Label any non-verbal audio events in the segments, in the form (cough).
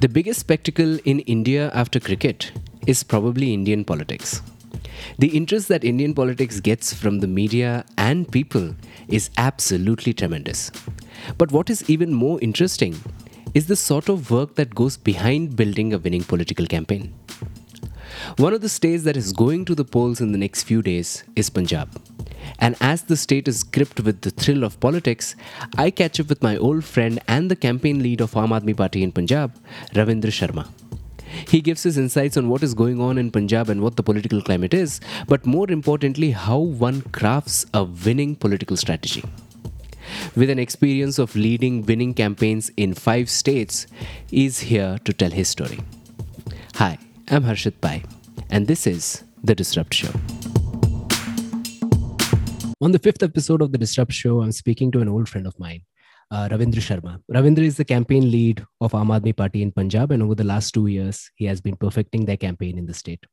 The biggest spectacle in India after cricket is probably Indian politics. The interest that Indian politics gets from the media and people is absolutely tremendous. But what is even more interesting is the sort of work that goes behind building a winning political campaign. One of the states that is going to the polls in the next few days is Punjab. And as the state is gripped with the thrill of politics, I catch up with my old friend and the campaign lead of Aam Aadmi Party in Punjab, Ravindra Sharma. He gives his insights on what is going on in Punjab and what the political climate is, but more importantly, how one crafts a winning political strategy. With an experience of leading winning campaigns in five states, is here to tell his story. Hi, I'm Harshit Pai, and this is The Disrupt Show. On the fifth episode of The Disrupt Show, I'm speaking to an old friend of mine, uh, Ravindra Sharma. Ravindra is the campaign lead of Aam Party in Punjab, and over the last two years, he has been perfecting their campaign in the state.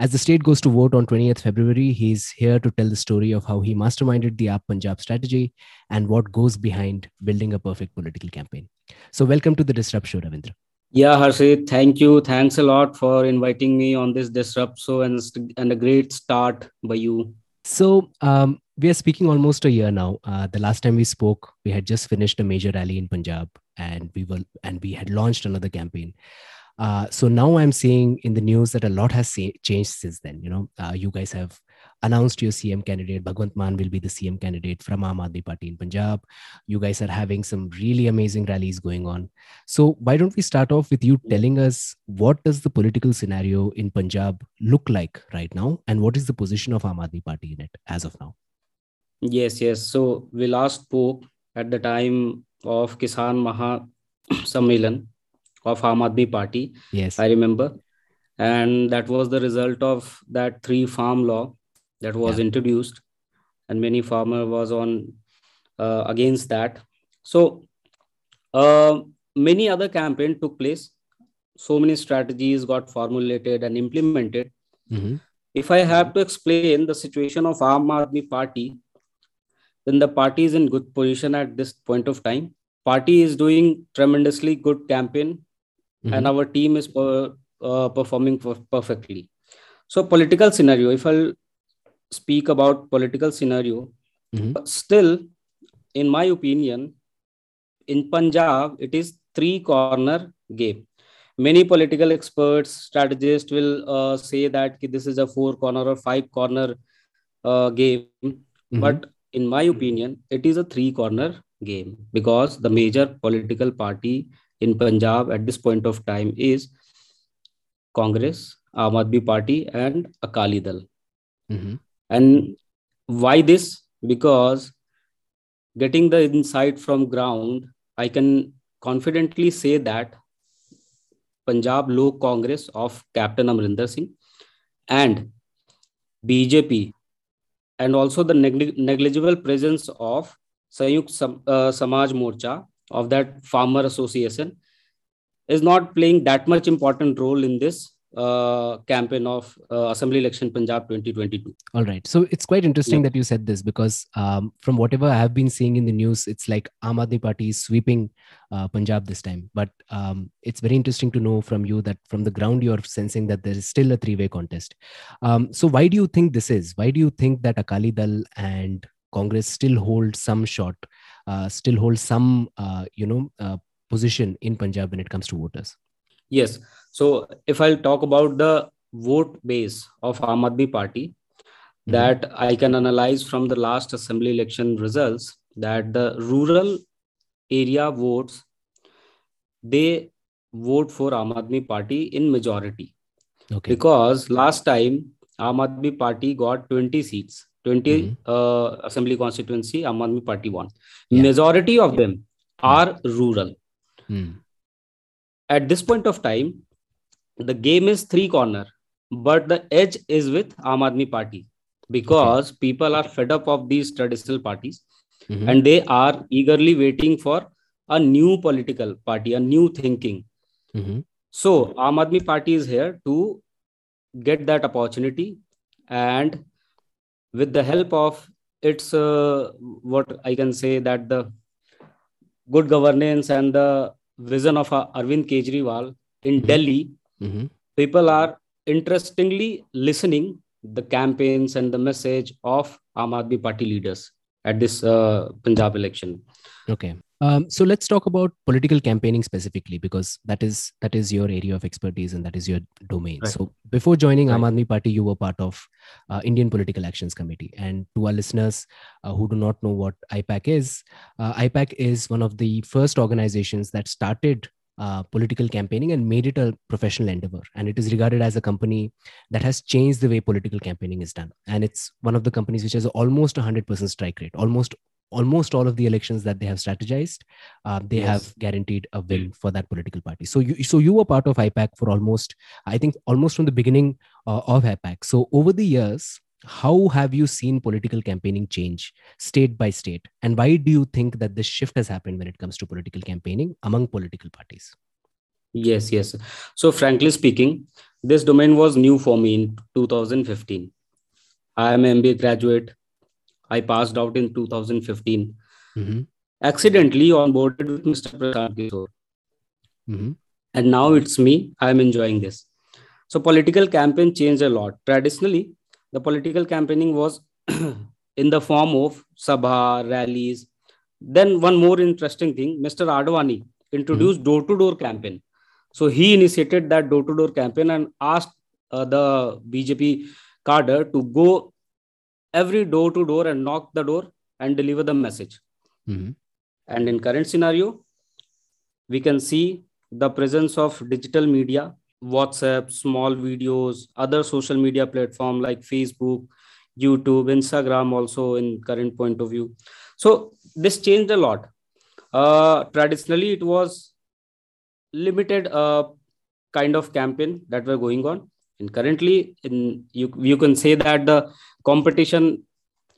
As the state goes to vote on 20th February, he's here to tell the story of how he masterminded the Aap Punjab strategy and what goes behind building a perfect political campaign. So, welcome to the Disrupt Show, Ravindra. Yeah, Harshit, thank you. Thanks a lot for inviting me on this Disrupt Show and, and a great start by you. So, um, we are speaking almost a year now. Uh, the last time we spoke, we had just finished a major rally in Punjab, and we were and we had launched another campaign. Uh, so now I'm seeing in the news that a lot has changed since then. You know, uh, you guys have announced your CM candidate. Bhagwant Mann will be the CM candidate from Aam Aadmi Party in Punjab. You guys are having some really amazing rallies going on. So why don't we start off with you telling us what does the political scenario in Punjab look like right now, and what is the position of Aam Aadmi Party in it as of now? Yes, yes. So we last spoke at the time of Kisan Maha Sammelan of Aam Aadmi Party. Yes. I remember. And that was the result of that three farm law that was yeah. introduced. And many farmer was on uh, against that. So uh, many other campaign took place. So many strategies got formulated and implemented. Mm-hmm. If I have to explain the situation of Aam Aadmi Party, then the party is in good position at this point of time. Party is doing tremendously good campaign, mm-hmm. and our team is per, uh, performing perfectly. So political scenario. If I'll speak about political scenario, mm-hmm. still, in my opinion, in Punjab it is three corner game. Many political experts, strategists will uh, say that this is a four corner or five corner uh, game, mm-hmm. but in my opinion, it is a three corner game because the major political party in Punjab at this point of time is Congress, Aam Party, and Akali Dal. Mm-hmm. And why this? Because getting the insight from ground, I can confidently say that Punjab Lok Congress of Captain Amrinder Singh and BJP and also the neg- negligible presence of Sayuk Sam- uh, Samaj Morcha of that farmer association is not playing that much important role in this uh, campaign of uh, Assembly Election Punjab 2022. All right. So it's quite interesting yeah. that you said this because um, from whatever I have been seeing in the news, it's like Aam Aadmi Party is sweeping uh, Punjab this time. But um, it's very interesting to know from you that from the ground you're sensing that there is still a three way contest. Um, so why do you think this is? Why do you think that Akali Dal and Congress still hold some shot, uh, still hold some, uh, you know, uh, position in Punjab when it comes to voters? Yes. So if I'll talk about the vote base of Aam Aadmi Party, mm-hmm. that I can analyze from the last assembly election results that the rural area votes they vote for Aam Aadmi Party in majority. Okay. Because last time Aam Aadmi Party got 20 seats, 20 mm-hmm. uh, assembly constituency, Aam Aadmi Party won. Yeah. Majority of them are rural. Mm at this point of time, the game is three corner, but the edge is with Aam Aadmi Party because okay. people are fed up of these traditional parties mm-hmm. and they are eagerly waiting for a new political party, a new thinking. Mm-hmm. So, Aam Aadmi Party is here to get that opportunity and with the help of its uh, what I can say that the good governance and the vision of uh, Arvind Kejriwal in Mhm. Delhi, Mm-hmm. people are interestingly listening the campaigns and the message of Aam Aadmi Party leaders at this uh, Punjab election. Okay. Um, so let's talk about political campaigning specifically because that is that is your area of expertise and that is your domain. Right. So before joining Aam Right. Aadmi Party, you were part of uh, Indian Political Actions Committee. And to our listeners uh, who do not know what IPAC is, uh, IPAC is one of the first organizations that started uh, political campaigning and made it a professional endeavor. And it is regarded as a company that has changed the way political campaigning is done. And it's one of the companies which has almost 100% strike rate, almost almost all of the elections that they have strategized, uh, they Yes. have guaranteed a win for that political party. So you, so you were part of IPAC for almost, I think, almost from the beginning uh, of IPAC. So over the years, how have you seen political campaigning change state by state, and why do you think that this shift has happened when it comes to political campaigning among political parties? Yes, yes. So, frankly speaking, this domain was new for me in 2015. I am an MBA graduate. I passed out in 2015. Mm-hmm. Accidentally onboarded with Mr. Prashant Kishore. Mm-hmm. And now it's me. I am enjoying this. So, political campaign changed a lot. Traditionally, the political campaigning was (clears throat) in the form of sabha, rallies. Then, one more interesting thing Mr. Advani introduced door to door campaign. So, he initiated that door to door campaign and asked uh, the BJP cadre to go every door to door and knock the door and deliver the message. Mm-hmm. And in current scenario, we can see the presence of digital media, WhatsApp, small videos, other social media platform like Facebook, YouTube, Instagram, also in current point of view. So this changed a lot. Uh, traditionally, it was limited uh, kind of campaign that were going on. And currently, in you, you can say that the competition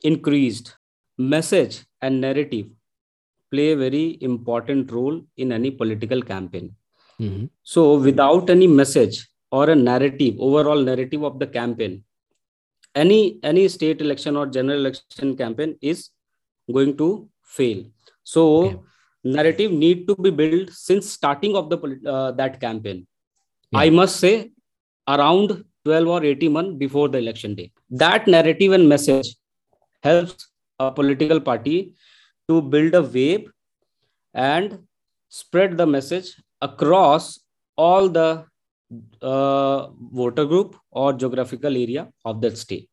increased. Message and narrative play a very important role in any political campaign. Mm-hmm. So, without any message or a narrative, overall narrative of the campaign, any any state election or general election campaign is going to fail. So, Okay. narrative need to be built since starting of the uh, that campaign. Yeah. I must say, around 12 or 18 months before the election day. That narrative and message helps a political party to build a wave and spread the message across all the uh, voter group or geographical area of that state.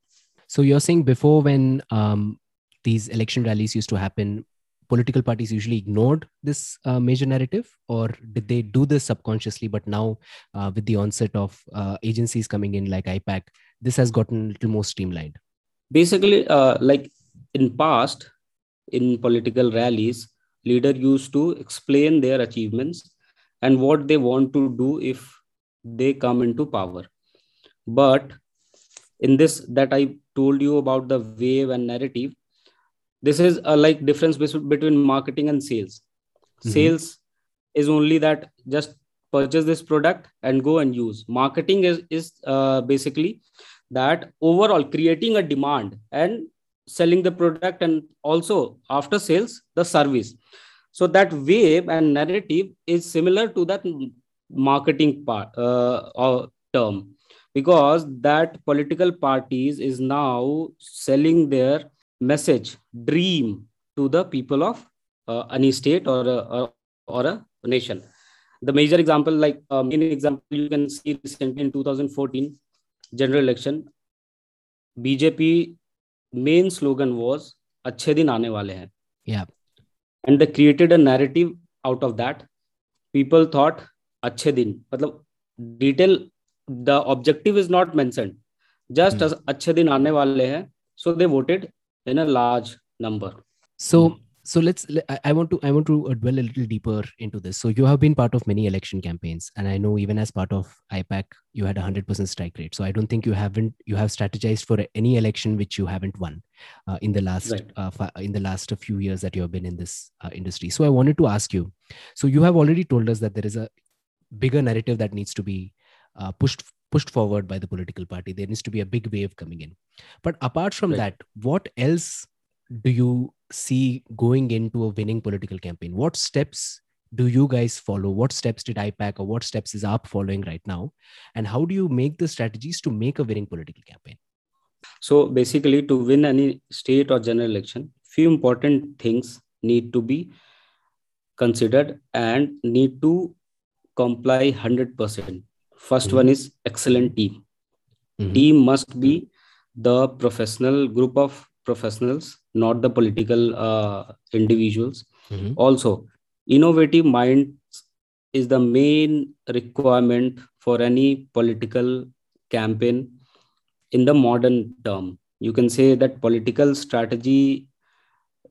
So you're saying before when um, these election rallies used to happen, political parties usually ignored this uh, major narrative, or did they do this subconsciously? But now, uh, with the onset of uh, agencies coming in like IPAC, this has gotten a little more streamlined. Basically, uh, like in past, in political rallies, leader used to explain their achievements and what they want to do if they come into power. But in this that I told you about the wave and narrative, this is a like difference between marketing and sales. Mhm. Sales is only that just purchase this product and go and use. Marketing is is uh, basically that overall creating a demand and selling the product and also after sales the service so that wave and narrative is similar to that marketing part uh, or term because that political parties is now selling their message dream to the people of uh, any state or a, or, or a nation the major example like uh, main example you can see recently in 2014 general election BJP main slogan was अच्छे दिन आने वाले हैं Yeah. And they created a narrative out of that people thought अच्छे दिन मतलब detail the objective is not mentioned just Hmm. अच्छे दिन आने वाले हैं so they voted in a large number So so let's I, want to i want to uh, dwell a little deeper into this. So you have been part of many election campaigns and i know even as part of ipac you had a 100% strike rate. So i don't think you haven't you have strategized for any election which you haven't won uh, in the last Right. uh, in the last few years that you have been in this uh, industry. So i wanted to ask you so you have already told us that there is a bigger narrative that needs to be uh, pushed pushed forward by the political party. There needs to be a big wave coming in. But apart from Right. that what else do you see going into a winning political campaign what steps do you guys follow? What steps did IPAC or what steps is AAP following right now? And how do you make the strategies to make a winning political campaign? So basically, to win any state or general election, few important things need to be considered and need to comply 100%. 1st mm-hmm. one is excellent team. Mm-hmm. Team must be the professional group of professionals, not the political uh, individuals. Mm-hmm. Also, innovative mind is the main requirement for any political campaign in the modern term you can say that political strategy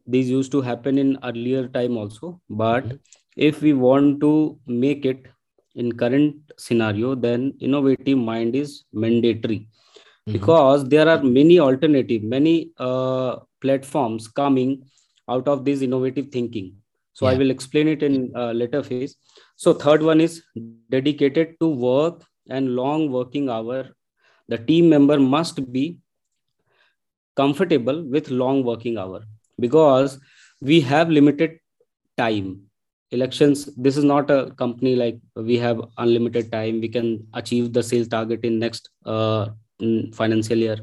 these used to happen in earlier time also but mm-hmm. if we want to make it in current scenario then innovative mind is mandatory mm-hmm. because there are many alternative many uh, platforms coming out of this innovative thinking. So yeah. i will explain it in uh, later phase. So third one is dedicated to work and long working hour. The team member must be comfortable with long working hour because we have limited time. Elections this is not a company like we have unlimited time. We can achieve the sales target in next uh, financial year.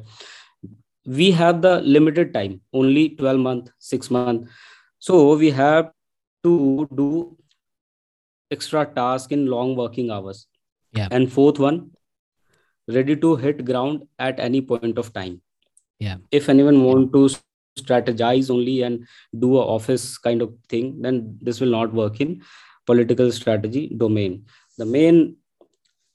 We have the limited time only 12 month 6 month. So we have to do extra task in long working hours. Yeah. And fourth one ready to hit ground at any point of time. Yeah. If anyone want to strategize only and do a office kind of thing then this will not work in political strategy domain. The main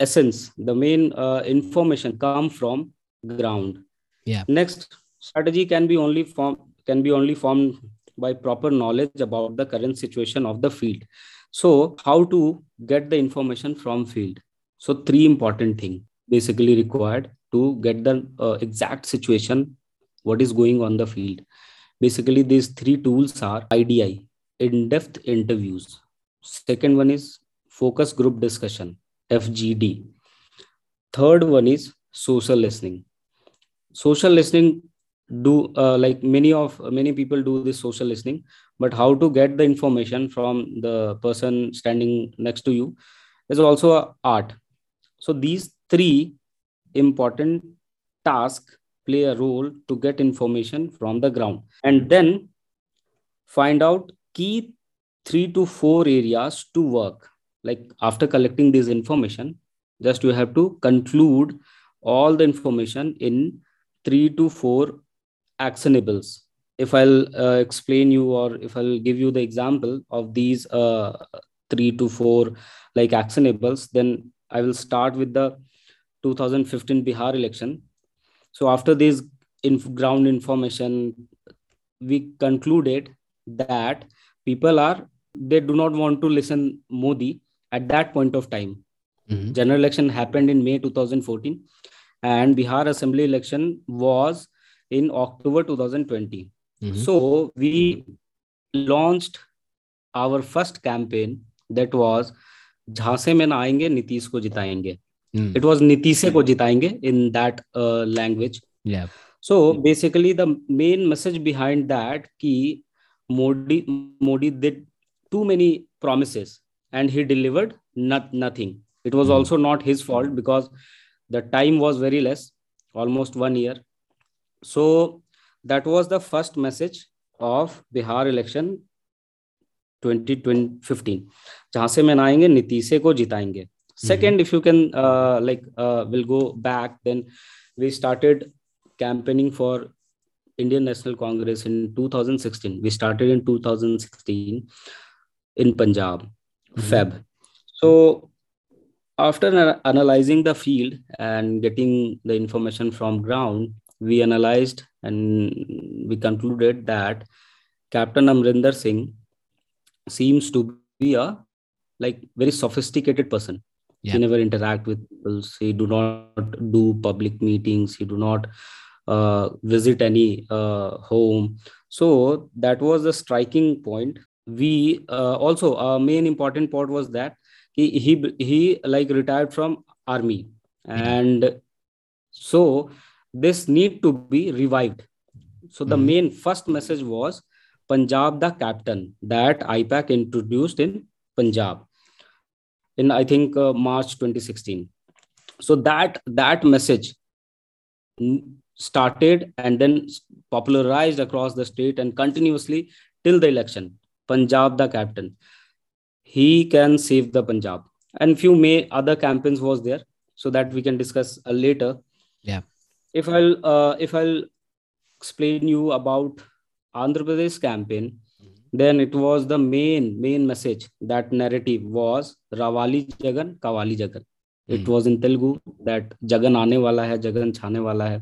essence the main uh, information come from ground. Yeah. Next strategy can be only formed can be only formed by proper knowledge about the current situation of the field. So how to get the information from field? So three important thing basically required to get the uh, exact situation what is going on the field. Basically these three tools are idi in-depth interviews. Second one is focus group discussion fgd third one is social listening. Social listening do uh, like many of many people do this social listening but how to get the information from the person standing next to you is also a art. So these three important tasks play a role to get information from the ground. And then find out key three to four areas to work like after collecting this information just you have to conclude all the information in three to four actionables if i'll uh, explain you or if i'll give you the example of these uh, three to four like actionables then i will start with the 2015 Bihar election. So after this inf- ground information, we concluded that people are they do not want to listen Modi at that point of time. Mm-hmm. General election happened in May 2014, and Bihar Assembly election was in October 2020. Mm-hmm. So we launched our first campaign that was झांसे में ना आएंगे नीतीश को जिताएंगे it was nitish ko mm. jitayenge in that uh, language yeah so basically the main message behind that ki modi modi did too many promises and he delivered not nothing. It was mm. also not his fault because the time was very less, almost one year. So that was the first message of Bihar election 2015 जहां से मनाएंगे नीतीशे को जिताएंगे second mm-hmm. if you can uh, like uh, we'll go back then we started campaigning for indian national congress in 2016 we started in 2016 in punjab mm-hmm. feb so after analyzing the field and getting the information from ground we analyzed and we concluded that captain amrinder singh seems to be a like very sophisticated person. Yeah. he never interact with people. He do not do public meetings. He do not uh, visit any uh, home. So that was the striking point we uh, also a main important part was that he he he like retired from army and so this need to be revived so the mm-hmm. main first message was punjab the captain that ipac introduced in Punjab in I think uh, March 2016. So that that message started and then popularized across the state and continuously till the election. Punjab the captain, he can save the Punjab. And few may other campaigns was there, so that we can discuss uh, later. Yeah. If I'll uh, if I'll explain you about Andhra Pradesh campaign, then it was the main main message that narrative was rawali jagan kawali jagan it was in telugu that jagan aane wala hai jagan chhane wala hai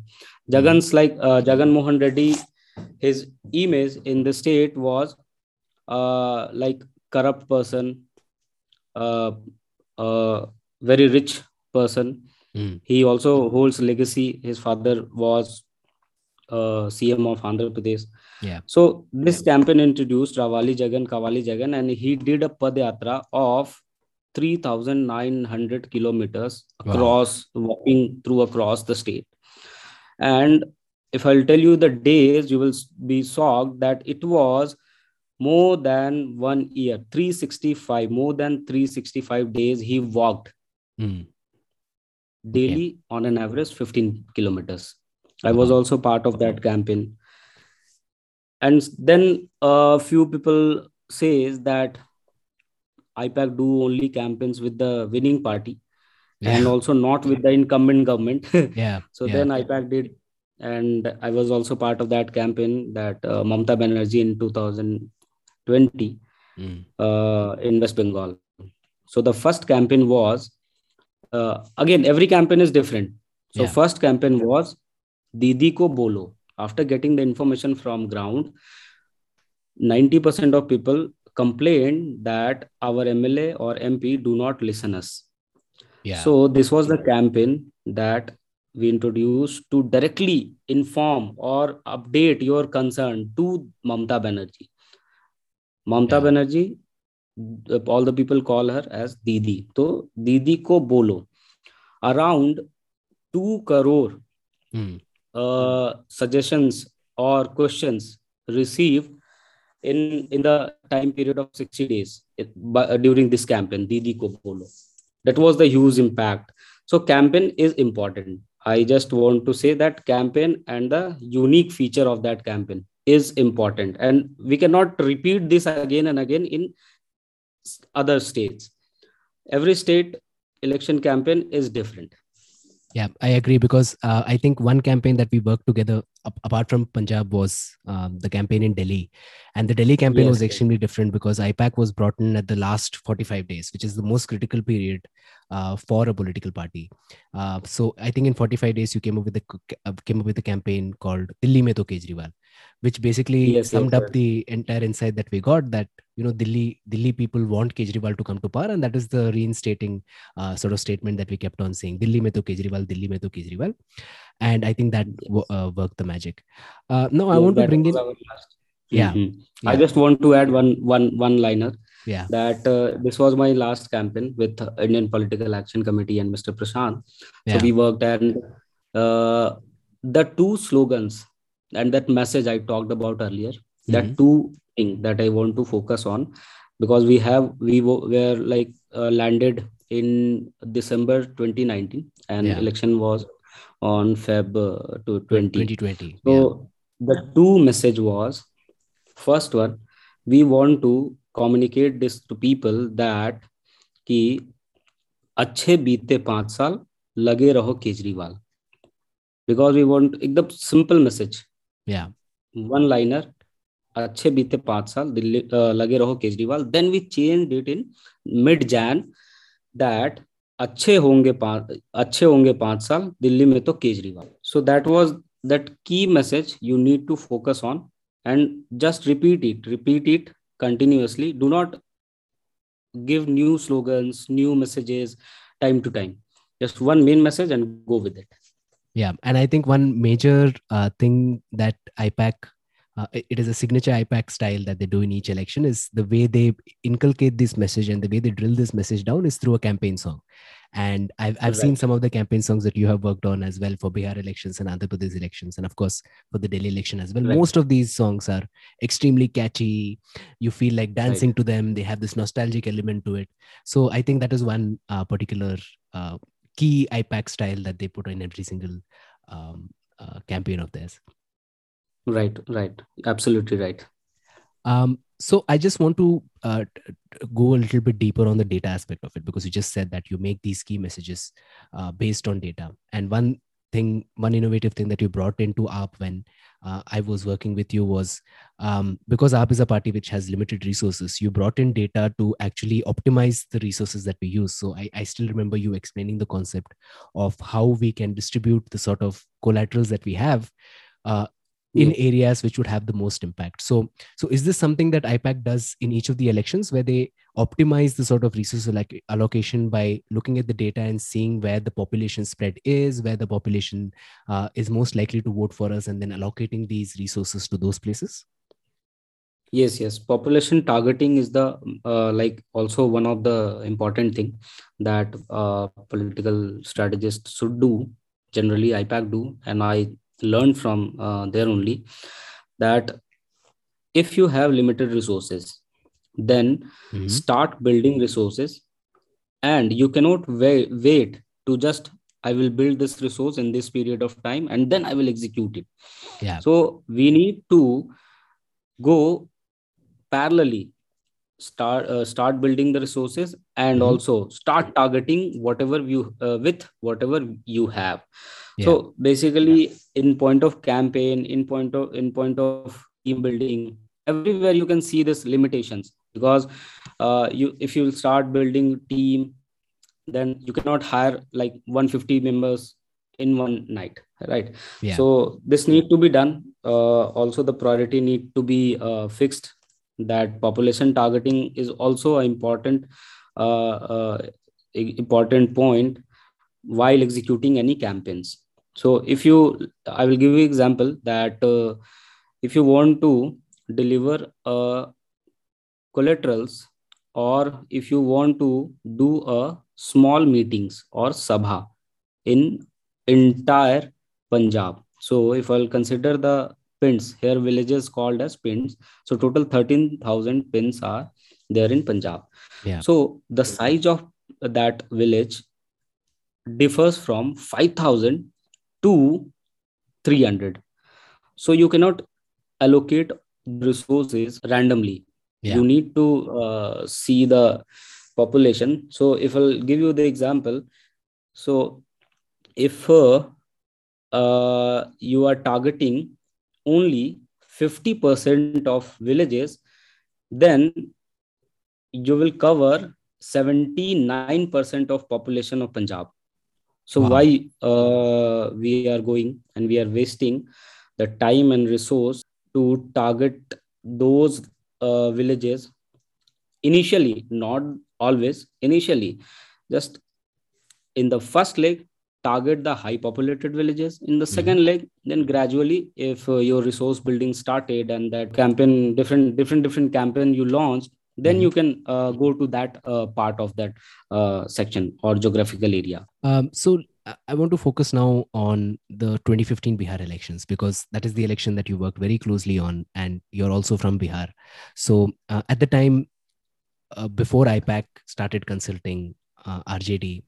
jagan's like uh, jagan mohan reddy his image in the state was uh, like corrupt person uh, uh, very rich person Mm. he also holds legacy his father was uh, cm of andhra pradesh Yeah. so this campaign introduced Rawali Jagan, Kawali Jagan, and he did a Padyatra of 3,900 kilometers Wow. across, walking through across the state. And if I'll tell you the days, you will be shocked that it was more than one year, 365, more than 365 days he walked Mm. daily on an average 15 kilometers. I was also part of that campaign. And then a few people says that IPAC do only campaigns with the winning party and also not with the incumbent government. (laughs) Yeah. so yeah. then IPAC did, and I was also part of that campaign that uh, Mamta Banerjee in 2020 Mm. uh, in West Bengal. So the first campaign was uh, again every campaign is different. So Yeah. first campaign was Didi ko bolo. After getting the information from ground, 90% of people complained that our MLA or MP do not listen us. Yeah. So this was the campaign that we introduced to directly inform or update your concern to Mamta Banerjee. Mamta the- all the people call her as Didi. So Didi ko bolo. Around two crore Mm. uh, suggestions or questions received in in the time period of 60 days it, uh, during this campaign Didi ko bolo. That was the huge impact. So campaign is important. I just want to say that campaign and the unique feature of that campaign is important, and we cannot repeat this again and again in other states. Every state election campaign is different. Yeah, I agree because uh, I think one campaign that we worked together ap- apart from Punjab was um, the campaign in Delhi, and the Delhi campaign Yes, was extremely different because IPAC was brought in at the last 45 days, which is the most critical period uh, for a political party. Uh, so I think in 45 days you came up with a uh, came up with a campaign called Delhi Mein To Kejriwal, which basically Yes, yes, summed up the entire insight that we got that you know Delhi Delhi people want Kejriwal to come to power, and that is the reinstating uh, sort of statement that we kept on saying Delhi mein to Kejriwal, Delhi mein to Kejriwal. And I think that w- uh, worked the magic. Uh, no, I Yes, want to bring in. our last- Yeah. I just want to add one one one liner Yeah. that uh, this was my last campaign with Indian Political Action Committee and Mr. Prashant. So Yeah. we worked and uh, the two slogans and that message I talked about earlier, Mhm. that two thing that I want to focus on because we have we were like uh, landed in December 2019 and Yeah. election was on Feb uh, to 20. 2020. So yeah. the two message was first one, we want to communicate this to people that कि अच्छे बीते पाँच साल लगे रहो Kejriwal. Because we want एकदम simple message one liner अच्छे बीते पाँच साल दिल्ली लगे रहो Kejriwal. Then we change it in mid Jan that अच्छे होंगे पाँच अच्छे होंगे पाँच साल दिल्ली में तो Kejriwal. So that was that key message you need to focus on and just repeat it repeat it continuously do not give new slogans new messages time to time just one main message and go with it Yeah. And I think one major uh, thing that IPAC uh, it is a signature IPAC style that they do in each election is the way they inculcate this message and the way they drill this message down is through a campaign song. And I've, I've right. seen some of the campaign songs that you have worked on as well for Bihar elections and Andhra Pradesh elections, and of course for the Delhi election as well. Right. Most of these songs are extremely catchy. You feel like dancing right. to them. They have this nostalgic element to it. So I think that is one uh, particular uh, key IPAC style that they put in every single um, uh, campaign of theirs. Right, right, absolutely right. Um, so I just want to uh, go a little bit deeper on the data aspect of it because you just said that you make these key messages uh, based on data. And one thing, one innovative thing that you brought into AAP when uh, I was working with you was um, because AAP is a party which has limited resources, you brought in data to actually optimize the resources that we use. So I, I still remember you explaining the concept of how we can distribute the sort of collaterals that we have uh, in areas which would have the most impact. So so is this something that ipac does in each of the elections where they optimize the sort of resource like allocation by looking at the data and seeing where the population spread is where the population uh, is most likely to vote for us and then allocating these resources to those places? Yes yes. Population targeting is the uh, like also one of the important thing that uh, political strategists should do generally ipac do and i learned from uh, there only that if you have limited resources then mm-hmm. start building resources and you cannot wait, wait to just i will build this resource in this period of time and then i will execute it yeah so we need to go parallelly start uh, start building the resources and mm-hmm. also start targeting whatever you uh, with whatever you have yeah. so basically in point of campaign in point of in point of team building everywhere you can see this limitations because uh, you if you start building team then you cannot hire like 150 members in one night right yeah. so this need to be done uh, also the priority need to be uh, fixed that population targeting is also an important uh, uh, important point while executing any campaigns. So if you i will give you example that uh, if you want to deliver uh, collaterals or if you want to do a small meetings or sabha in entire punjab. So if i'll consider the pins. Here villages called as pins. So total 13000 pins are there in punjab. Yeah. so the size of that village differs from 5000 to 300 so you cannot allocate resources randomly. Yeah. you need to uh, see the population. So if i'll give you the example. So if uh, uh, you are targeting only 50% of villages then you will cover 79% of population of punjab so wow. why uh, we are going and we are wasting the time and resource to target those uh, villages initially not always initially just in the first leg target the high populated villages in the 2nd mm-hmm. leg then gradually if uh, your resource building started and that campaign different different different campaign you launched then mm-hmm. you can uh, go to that uh, part of that uh, section or geographical area um, so uh, i want to focus now on the 2015 bihar elections because that is the election that you worked very closely on and you're also from bihar so uh, at the time uh, before ipac started consulting rjd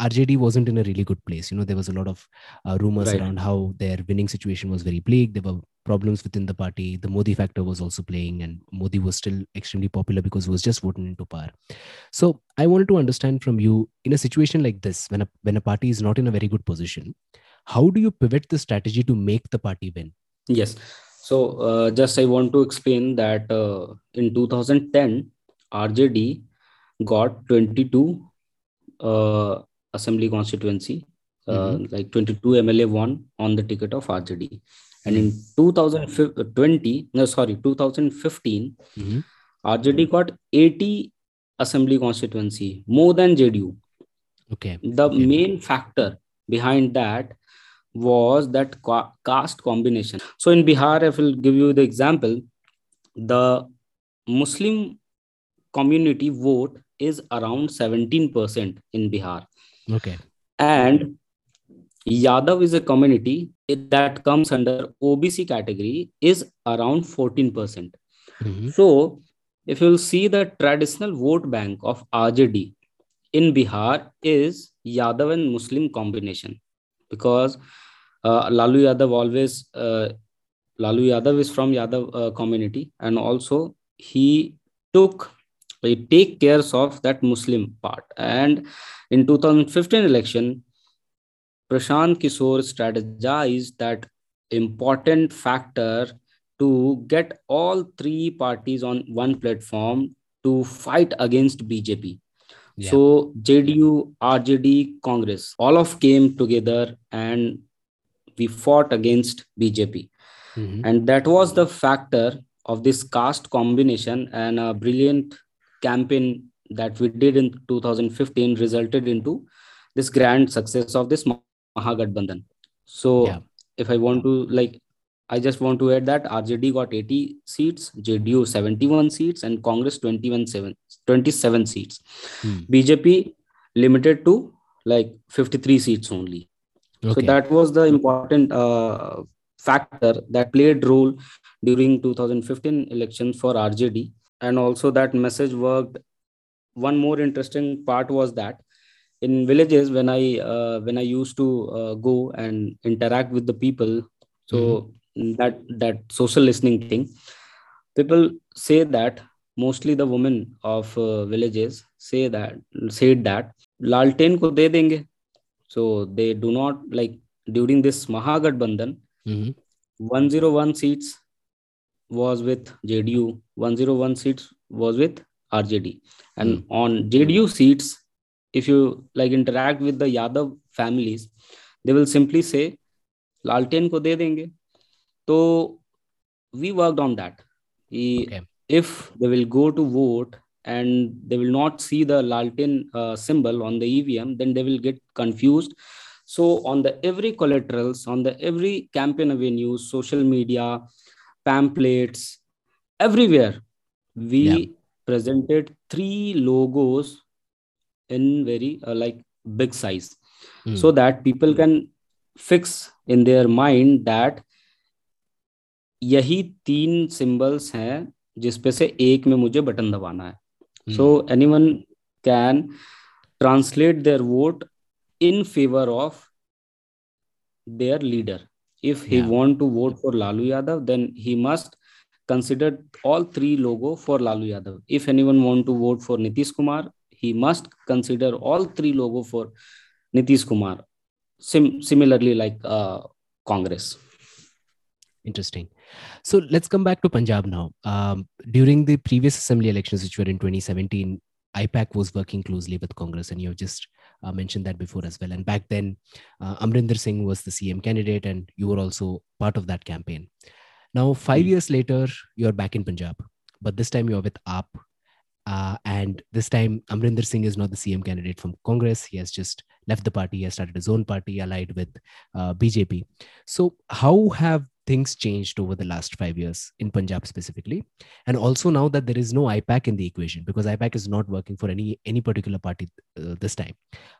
RJD wasn't in a really good place. You know, there was a lot of uh, rumors right. around how their winning situation was very bleak. There were problems within the party. The Modi factor was also playing, and Modi was still extremely popular because he was just voted into power. So I wanted to understand from you in a situation like this, when a when a party is not in a very good position, how do you pivot the strategy to make the party win? Yes. So uh, just I want to explain that uh, in 2010, RJD got 22 uh, assembly constituency, uh, mm-hmm. like 22 MLA won on the ticket of RJD. And in 2020, no, sorry, 2015, mm-hmm. RJD got 80 assembly constituency, more than JDU. Okay. The okay. main factor behind that was that caste combination. So in Bihar, I will give you the example, the Muslim community vote is around 17% in Bihar. Okay. And Yadav is a community that comes under OBC category is around 14%. percent mm hmm So if you'll see the traditional vote bank of RJD in Bihar is Yadav and Muslim combination because uh, Lalu Yadav always uh, Lalu Yadav is from Yadav uh, community and also he took he take cares of that Muslim part and in 2015 election Prashant Kishore strategized that important factor to get all three parties on one platform to fight against BJP. Yeah. So JDU, RJD, Congress, all of came together and we fought against BJP. Mm-hmm. And that was the factor of this caste combination and a brilliant campaign that we did in 2015 resulted into this grand success of this Mahagathbandhan. So yeah. if I want to like, I just want to add that RJD got 80 seats, JDU 71 seats, and Congress 21 7, 27 seats. Hmm. BJP limited to like 53 seats only. Okay. So that was the important uh, factor that played role during 2015 elections for RJD, and also that message worked. One more interesting part was that in villages when i uh, when i used to uh, go and interact with the people so mm-hmm. that that social listening thing people say that mostly the women of uh, villages say that said that lalten ko de denge so they do not like during this mahagathbandhan mm-hmm. 101 seats was with jdu 101 seats was with rjd and mm. on jdu seats if you like interact with the Yadav families, they will simply say, Lalten ko de denge. So we worked on that. Okay. If they will go to vote and they will not see the Lalten uh, symbol on the EVM, then they will get confused. So on the every collaterals, on the every campaign avenues, social media, pamphlets, everywhere, we yeah. presented three logos in very uh, like big size. Mm. so that people can fix in their mind that यही तीन symbols हैं जिसपे से एक में मुझे button दबाना है। So anyone can translate their vote in favour of their leader if he want to vote for Lalu Yadav then he must consider all three logo for lalu yadav if anyone want to vote for nitish kumar he must consider all three logo for Nitish Kumar. Sim- similarly, like uh, Congress. Interesting. So let's come back to Punjab now. Um, during the previous assembly elections, which were in 2017, IPAC was working closely with Congress, and you have just uh, mentioned that before as well. And back then, uh, Amrinder Singh was the CM candidate, and you were also part of that campaign. Now, 5 mm-hmm. years later, you're back in Punjab, but this time you're with AAP, uh, and this time, Amrinder Singh is not the CM candidate from Congress. He has just left the party. He has started his own party, allied with uh, BJP. So, how have things changed over the last five years in Punjab specifically? And also now that there is no IPAC in the equation, because IPAC is not working for any any particular party uh, this time,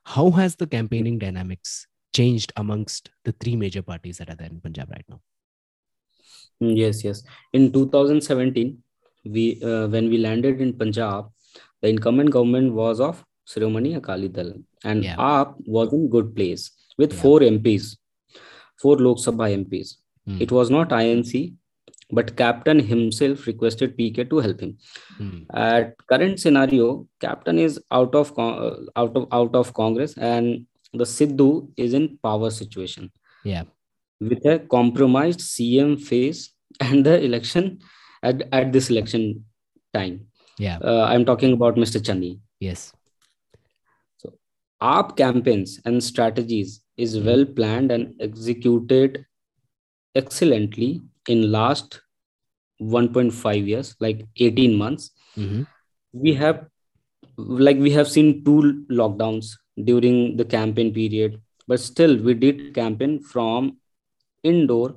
how has the campaigning dynamics changed amongst the three major parties that are there in Punjab right now? Yes, yes. In 2017, we uh, when we landed in Punjab, the incumbent government was of Shiromani Akali Dal, and yeah. AAP was in good place with yeah. four MPs, four Lok Sabha MPs. Mm. It was not INC, but Captain himself requested PK to help him. Mm. At current scenario, Captain is out of uh, out of out of Congress, and the Sidhu is in power situation. Yeah, with a compromised CM face and the election at, at this election time. Yeah. Uh, I'm talking about Mr. Channi. Yes. So AAP campaigns and strategies is mm-hmm. well planned and executed excellently in last 1.5 years, like 18 months. Mm-hmm. We have like we have seen two lockdowns during the campaign period but still we did campaign from indoor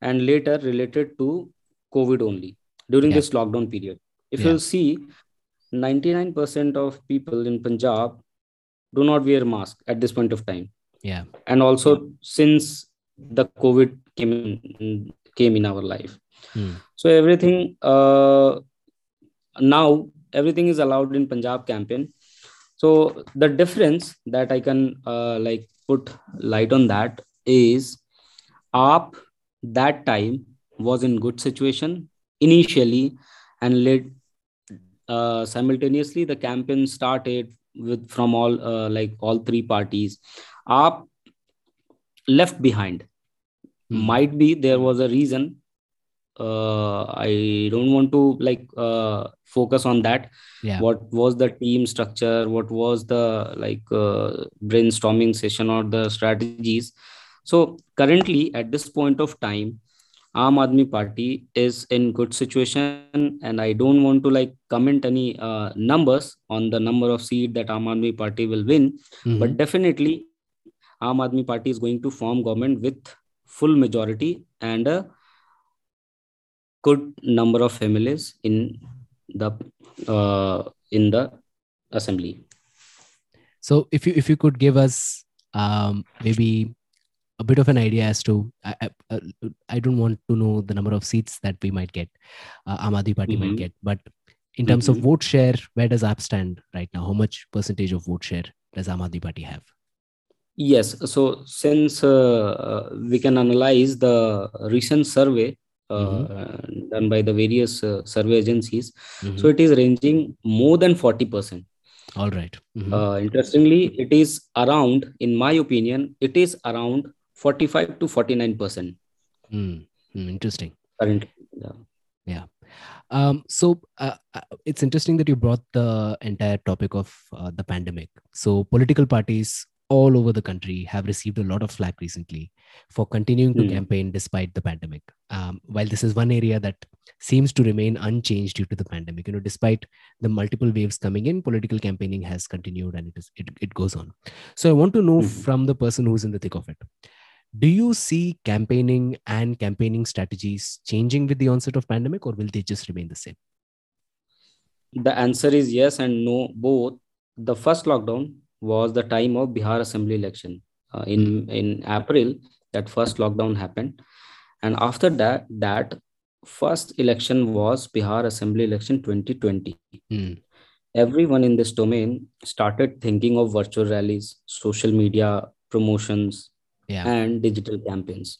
and later related to COVID only during Yeah. this lockdown period. If Yeah. you'll see, 99% of people in Punjab do not wear mask at this point of time. Yeah. And also since the COVID came in, came in our life. Hmm. So everything uh, now everything is allowed in Punjab campaign. So the difference that I can uh, like put light on that is AAP that time was in good situation initially and led uh, simultaneously the campaign started with from all uh, like all three parties. AAP left behind. Hmm. might be there was a reason. Uh, i don't want to like uh, focus on that. Yeah. what was the team structure? What was the like uh, brainstorming session or the strategies so currently at this point of time aam aadmi party is in good situation and i don't want to like comment any uh, numbers on the number of seat that aam aadmi party will win Mhm. but definitely aam aadmi party is going to form government with full majority and a good number of families in the uh, in the assembly So if you if you could give us um, maybe a bit of an idea as to I, I, uh, I don't want to know the number of seats that we might get, uh, Party might Mhm. get, but in terms of Mhm. vote share, where does AAP stand right now? How much percentage of vote share does Aam Aadmi Party have? yes so since uh, uh, we can analyze the recent survey uh, done by the various uh, survey agencies so it is ranging more than 40% All right. Mhm. uh, interestingly it is around in my opinion it is around 45 to 49% Hmm. Hmm, interesting. currently yeah. Um, so uh, uh, it's interesting that you brought the entire topic of uh, the pandemic. So political parties all over the country have received a lot of flack recently for continuing to Hmm. campaign despite the pandemic. Um, while this is one area that seems to remain unchanged due to the pandemic, you know, despite the multiple waves coming in, political campaigning has continued and it is it, it goes on. So I want to know Mhm. from the person who's in the thick of it. Do you see campaigning and campaigning strategies changing with the onset of pandemic, or will they just remain the same? The answer is yes and no, both. The first lockdown was the time of Bihar Assembly election. Uh, in in April, that first lockdown happened, and after that, that first election was Bihar Assembly election 2020. Hmm. Everyone in this domain started thinking of virtual rallies, social media promotions, Yeah. and digital campaigns.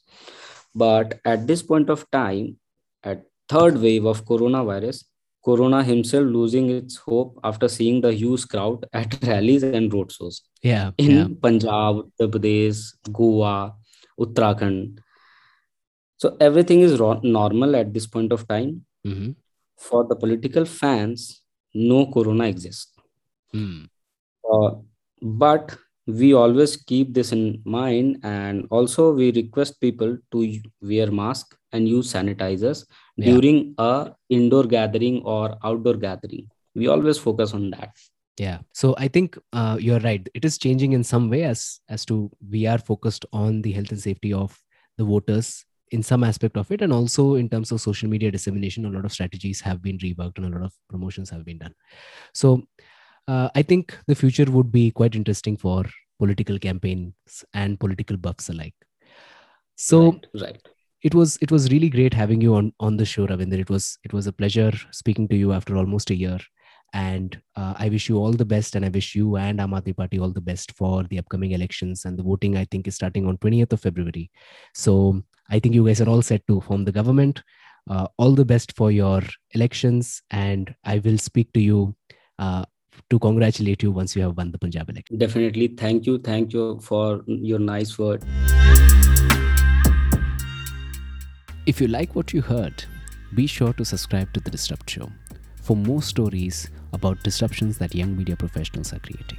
But at this point of time, at third wave of coronavirus, Corona himself losing its hope after seeing the huge crowd (laughs) at rallies and road shows Yeah. in yeah. Punjab, Uttar Pradesh, Goa, Uttarakhand. So everything is ro- normal at this point of time. Mhm. For the political fans, no Corona exists. Hmm. Uh, but we always keep this in mind and also we request people to wear mask and use sanitizers Yeah. during a indoor gathering or outdoor gathering we always focus on that Yeah. So I think uh, you're right. It is changing in some way as as to we are focused on the health and safety of the voters in some aspect of it, and also in terms of social media dissemination. A lot of strategies have been reworked and a lot of promotions have been done. So uh, I think the future would be quite interesting for political campaigns and political buffs alike. So right, right. it was it was really great having you on on the show ravinder. It was it was a pleasure speaking to you after almost a year. And uh, i wish you all the best and i wish you and Aam Aadmi party all the best for the upcoming elections and the voting i think is starting on 20th of february. So i think you guys are all set to form the government. Uh, all the best for your elections and i will speak to you uh, to congratulate you once you have won the punjab election. Definitely. Thank you. Thank you for your nice word. If you like what you heard, be sure to subscribe to The Disrupt Show for more stories about disruptions that young media professionals are creating.